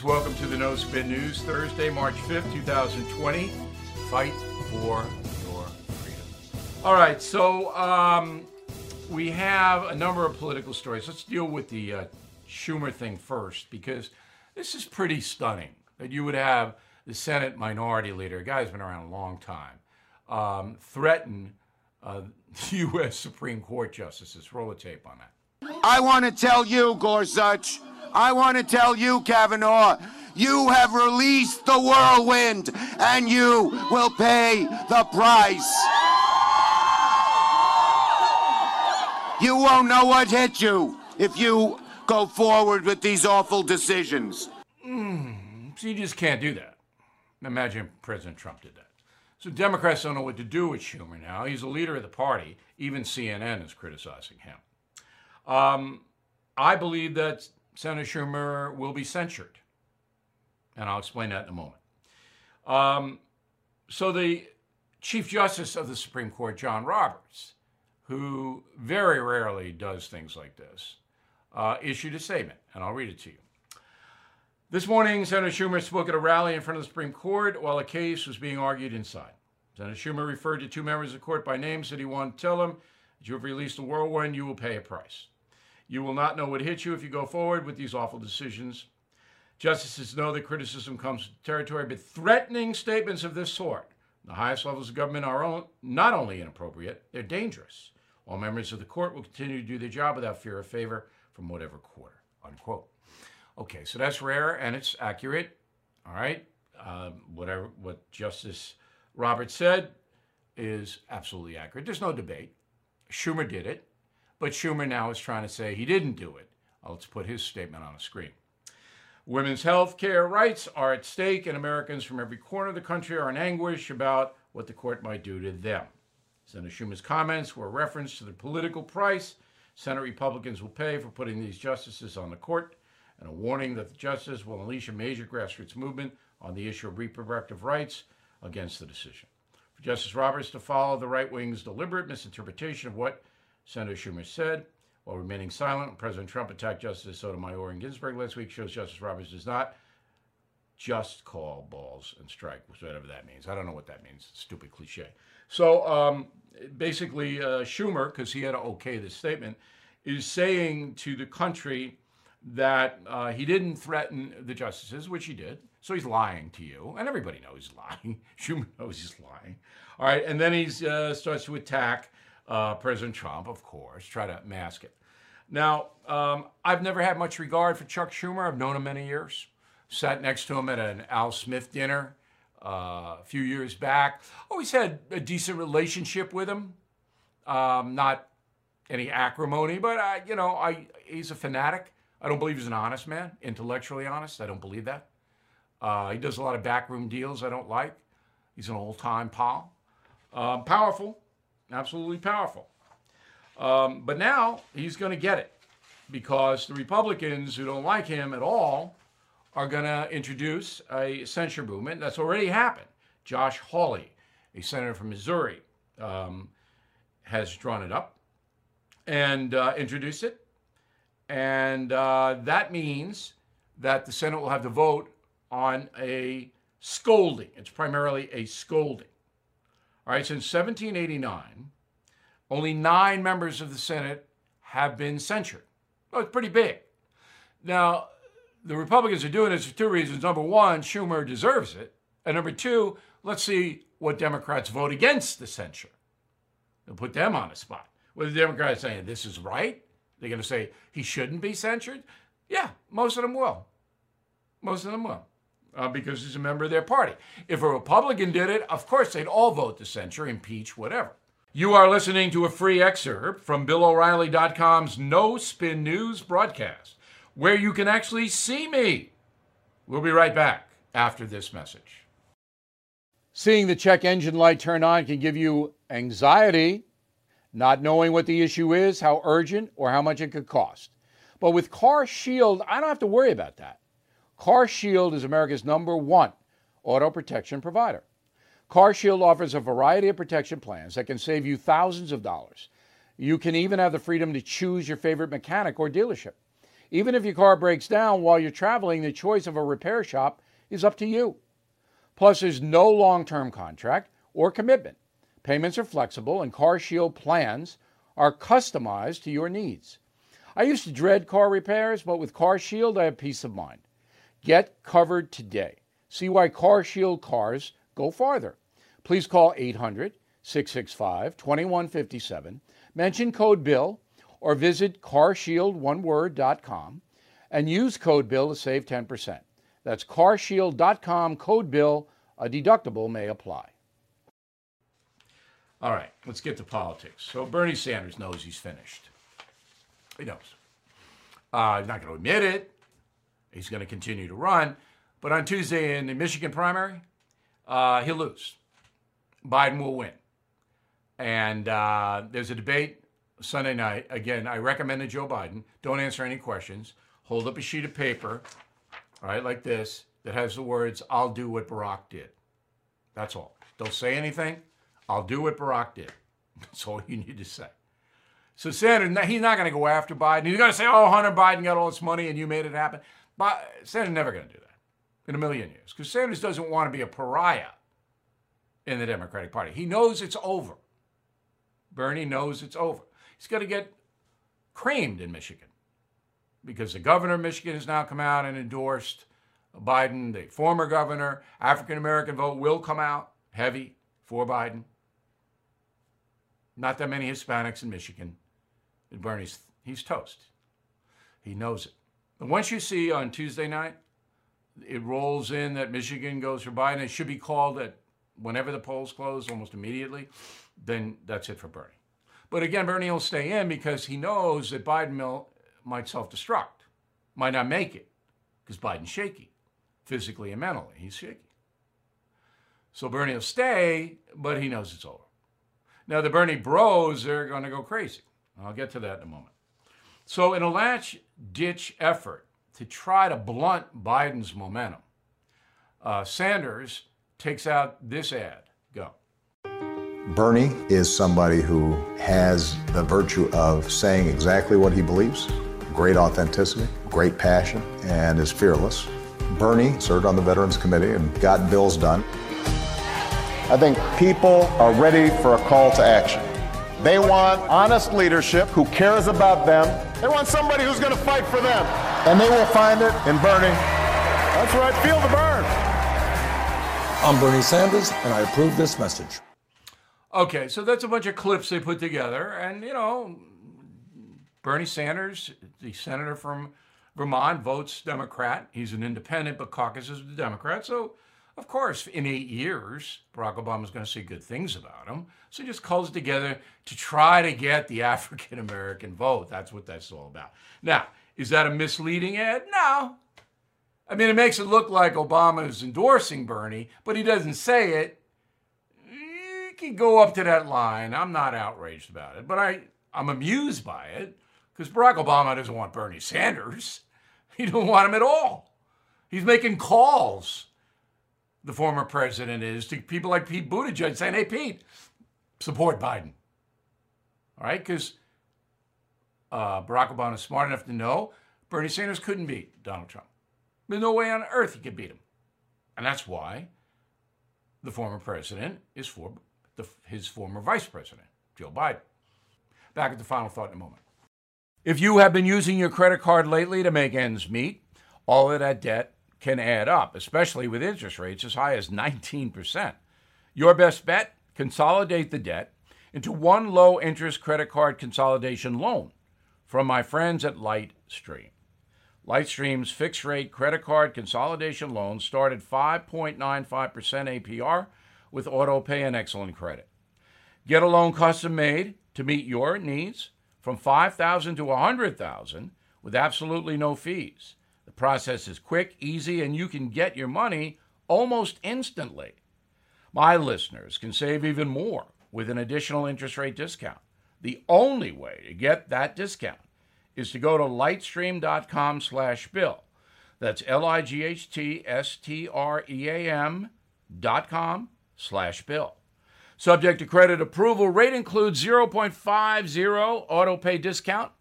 Welcome to the No Spin News, Thursday, March 5th, 2020. Fight for your freedom. All right, so um, we have a number of political stories. Let's deal with the uh, Schumer thing first, because this is pretty stunning that you would have the Senate Minority Leader, a guy who's been around a long time, um, threaten uh, U.S. Supreme Court justices. Roll a tape on that. I want to tell you, Gorsuch I want to tell you, Kavanaugh, you have released the whirlwind and you will pay the price. You won't know what hit you if you go forward with these awful decisions. Mm, so you just can't do that. Imagine President Trump did that. So Democrats don't know what to do with Schumer now. He's the leader of the party. Even CNN is criticizing him. Um, I believe that Senator Schumer will be censured. And I'll explain that in a moment. Um, so, the Chief Justice of the Supreme Court, John Roberts, who very rarely does things like this, uh, issued a statement, and I'll read it to you. This morning, Senator Schumer spoke at a rally in front of the Supreme Court while a case was being argued inside. Senator Schumer referred to two members of the court by name, said he wanted to tell them that you have released a whirlwind, you will pay a price. You will not know what hits you if you go forward with these awful decisions. Justices know that criticism comes with territory, but threatening statements of this sort, the highest levels of government, are not only inappropriate, they're dangerous. All members of the court will continue to do their job without fear of favor from whatever quarter. Unquote. Okay, so that's rare and it's accurate. All right, uh, whatever what Justice Roberts said is absolutely accurate. There's no debate. Schumer did it. But Schumer now is trying to say he didn't do it. Uh, let's put his statement on the screen. Women's health care rights are at stake, and Americans from every corner of the country are in anguish about what the court might do to them. Senator Schumer's comments were a reference to the political price Senate Republicans will pay for putting these justices on the court, and a warning that the justice will unleash a major grassroots movement on the issue of reproductive rights against the decision. For Justice Roberts to follow the right wing's deliberate misinterpretation of what Senator Schumer said. While remaining silent, President Trump attacked Justice Sotomayor and Ginsburg last week shows Justice Roberts does not just call balls and strike, whatever that means. I don't know what that means. Stupid cliche. So um, basically, uh, Schumer, because he had to okay this statement, is saying to the country that uh, he didn't threaten the justices, which he did. So he's lying to you, and everybody knows he's lying. Schumer knows he's lying. All right, and then he uh, starts to attack uh, President Trump, of course, try to mask it. Now, um, I've never had much regard for Chuck Schumer. I've known him many years. Sat next to him at an Al Smith dinner uh, a few years back. Always had a decent relationship with him. Um, not any acrimony, but I, you know, I he's a fanatic. I don't believe he's an honest man, intellectually honest. I don't believe that. Uh, he does a lot of backroom deals I don't like. He's an old time pal. Um, powerful, absolutely powerful. Um, but now he's going to get it because the Republicans who don't like him at all are going to introduce a censure movement. That's already happened. Josh Hawley, a senator from Missouri, um, has drawn it up and uh, introduced it. And uh, that means that the Senate will have to vote on a scolding. It's primarily a scolding. All right, since 1789, only nine members of the Senate have been censured. Oh, it's pretty big. Now, the Republicans are doing this for two reasons. Number one, Schumer deserves it. And number two, let's see what Democrats vote against the censure. They'll put them on the spot. What the Democrats saying, this is right? They're going to say he shouldn't be censured? Yeah, most of them will. Most of them will uh, because he's a member of their party. If a Republican did it, of course they'd all vote to censure, impeach, whatever. You are listening to a free excerpt from BillO'Reilly.com's No Spin News broadcast, where you can actually see me. We'll be right back after this message. Seeing the check engine light turn on can give you anxiety, not knowing what the issue is, how urgent, or how much it could cost. But with Car Shield, I don't have to worry about that. Car Shield is America's number one auto protection provider. Car Shield offers a variety of protection plans that can save you thousands of dollars. You can even have the freedom to choose your favorite mechanic or dealership. Even if your car breaks down while you're traveling, the choice of a repair shop is up to you. Plus, there's no long term contract or commitment. Payments are flexible, and CarShield plans are customized to your needs. I used to dread car repairs, but with CarShield, I have peace of mind. Get covered today. See why CarShield cars go farther. Please call 800 665 2157, mention code BILL, or visit carshieldoneword.com and use code BILL to save 10%. That's carshield.com, code BILL. A deductible may apply. All right, let's get to politics. So Bernie Sanders knows he's finished. He knows. Uh, he's not going to admit it. He's going to continue to run. But on Tuesday in the Michigan primary, uh, he'll lose. Biden will win. And uh, there's a debate Sunday night. Again, I recommend to Joe Biden don't answer any questions. Hold up a sheet of paper, all right, like this, that has the words, I'll do what Barack did. That's all. Don't say anything. I'll do what Barack did. That's all you need to say. So Sanders, he's not going to go after Biden. He's going to say, "Oh, Hunter Biden got all this money and you made it happen." But Sanders never going to do that in a million years because Sanders doesn't want to be a pariah in the Democratic Party. He knows it's over. Bernie knows it's over. He's going to get creamed in Michigan because the governor of Michigan has now come out and endorsed Biden. The former governor, African American vote will come out heavy for Biden. Not that many Hispanics in Michigan. And Bernie's, he's toast. He knows it. And once you see on Tuesday night, it rolls in that Michigan goes for Biden, it should be called at whenever the polls close, almost immediately, then that's it for Bernie. But again, Bernie will stay in because he knows that Biden might self destruct, might not make it, because Biden's shaky, physically and mentally. He's shaky. So Bernie will stay, but he knows it's over. Now, the Bernie bros, they're going to go crazy. I'll get to that in a moment. So, in a latch ditch effort to try to blunt Biden's momentum, uh, Sanders takes out this ad. Go. Bernie is somebody who has the virtue of saying exactly what he believes, great authenticity, great passion, and is fearless. Bernie served on the Veterans Committee and got bills done. I think people are ready for a call to action. They want honest leadership who cares about them. They want somebody who's going to fight for them. And they will find it in Bernie. That's right, feel the Bern. I'm Bernie Sanders, and I approve this message. Okay, so that's a bunch of clips they put together. And, you know, Bernie Sanders, the senator from Vermont, votes Democrat. He's an independent, but caucuses with the Democrats. So of course, in eight years, Barack Obama is going to say good things about him. So he just calls it together to try to get the African American vote. That's what that's all about. Now, is that a misleading ad? No. I mean, it makes it look like Obama is endorsing Bernie, but he doesn't say it. You can go up to that line. I'm not outraged about it, but I, I'm amused by it because Barack Obama doesn't want Bernie Sanders. He don't want him at all. He's making calls the former president is to people like Pete Buttigieg saying, hey, Pete, support Biden. All right? Because uh, Barack Obama is smart enough to know Bernie Sanders couldn't beat Donald Trump. There's no way on earth he could beat him. And that's why the former president is for the, his former vice president, Joe Biden. Back at the final thought in a moment. If you have been using your credit card lately to make ends meet, all of that debt can add up, especially with interest rates as high as 19%. Your best bet? Consolidate the debt into one low interest credit card consolidation loan from my friends at Lightstream. Lightstream's fixed rate credit card consolidation loans start at 5.95% APR with auto pay and excellent credit. Get a loan custom made to meet your needs from 5000 to 100,000 with absolutely no fees. The process is quick, easy, and you can get your money almost instantly. My listeners can save even more with an additional interest rate discount. The only way to get that discount is to go to lightstream.com slash bill. That's L-I-G-H-T-S-T-R-E-A-M dot com slash bill. Subject to credit approval, rate includes 0.50 auto pay discount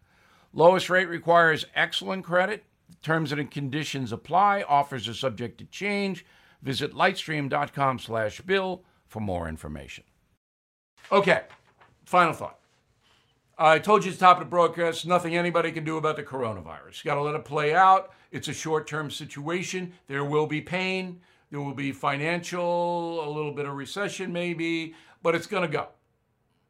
Lowest rate requires excellent credit. Terms and conditions apply. Offers are subject to change. Visit lightstream.com slash bill for more information. Okay, final thought. I told you at the top of the broadcast, nothing anybody can do about the coronavirus. You got to let it play out. It's a short term situation. There will be pain. There will be financial, a little bit of recession maybe, but it's going to go.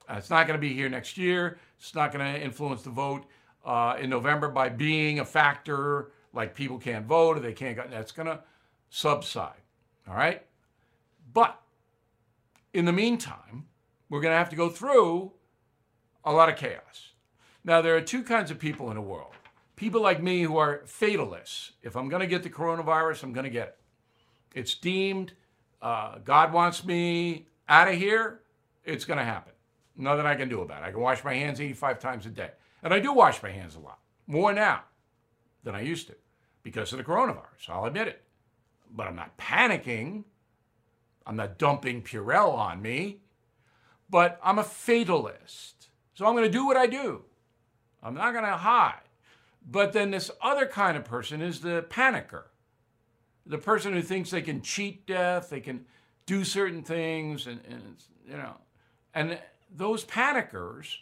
Uh, it's not going to be here next year. It's not going to influence the vote uh, in November by being a factor like people can't vote or they can't go. That's going to subside. All right? But in the meantime, we're going to have to go through a lot of chaos. Now, there are two kinds of people in the world people like me who are fatalists. If I'm going to get the coronavirus, I'm going to get it. It's deemed, uh, God wants me out of here, it's going to happen. Nothing I can do about it. I can wash my hands 85 times a day. And I do wash my hands a lot, more now than I used to because of the coronavirus. I'll admit it. But I'm not panicking. I'm not dumping Purell on me. But I'm a fatalist. So I'm going to do what I do. I'm not going to hide. But then this other kind of person is the panicker. The person who thinks they can cheat death, they can do certain things, and, and you know, and those panickers,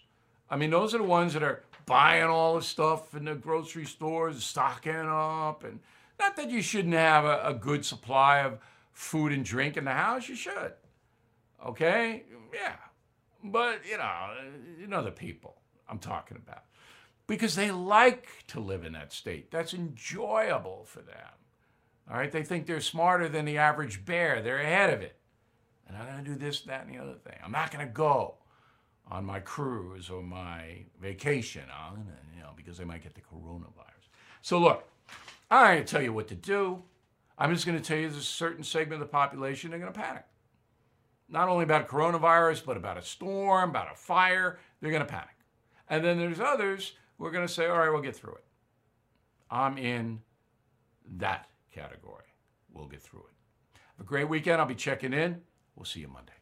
I mean, those are the ones that are buying all the stuff in the grocery stores, stocking up, and not that you shouldn't have a, a good supply of food and drink in the house, you should. Okay? Yeah. But, you know, uh, you know the people I'm talking about. Because they like to live in that state. That's enjoyable for them. All right? They think they're smarter than the average bear. They're ahead of it. And I'm going to do this, that, and the other thing. I'm not going to go on my cruise or my vacation, uh, you know, because they might get the coronavirus. So look, I ain't tell you what to do. I'm just going to tell you there's a certain segment of the population they're going to panic. Not only about coronavirus, but about a storm, about a fire. They're going to panic. And then there's others who are going to say, all right, we'll get through it. I'm in that category. We'll get through it. Have a great weekend. I'll be checking in. We'll see you Monday.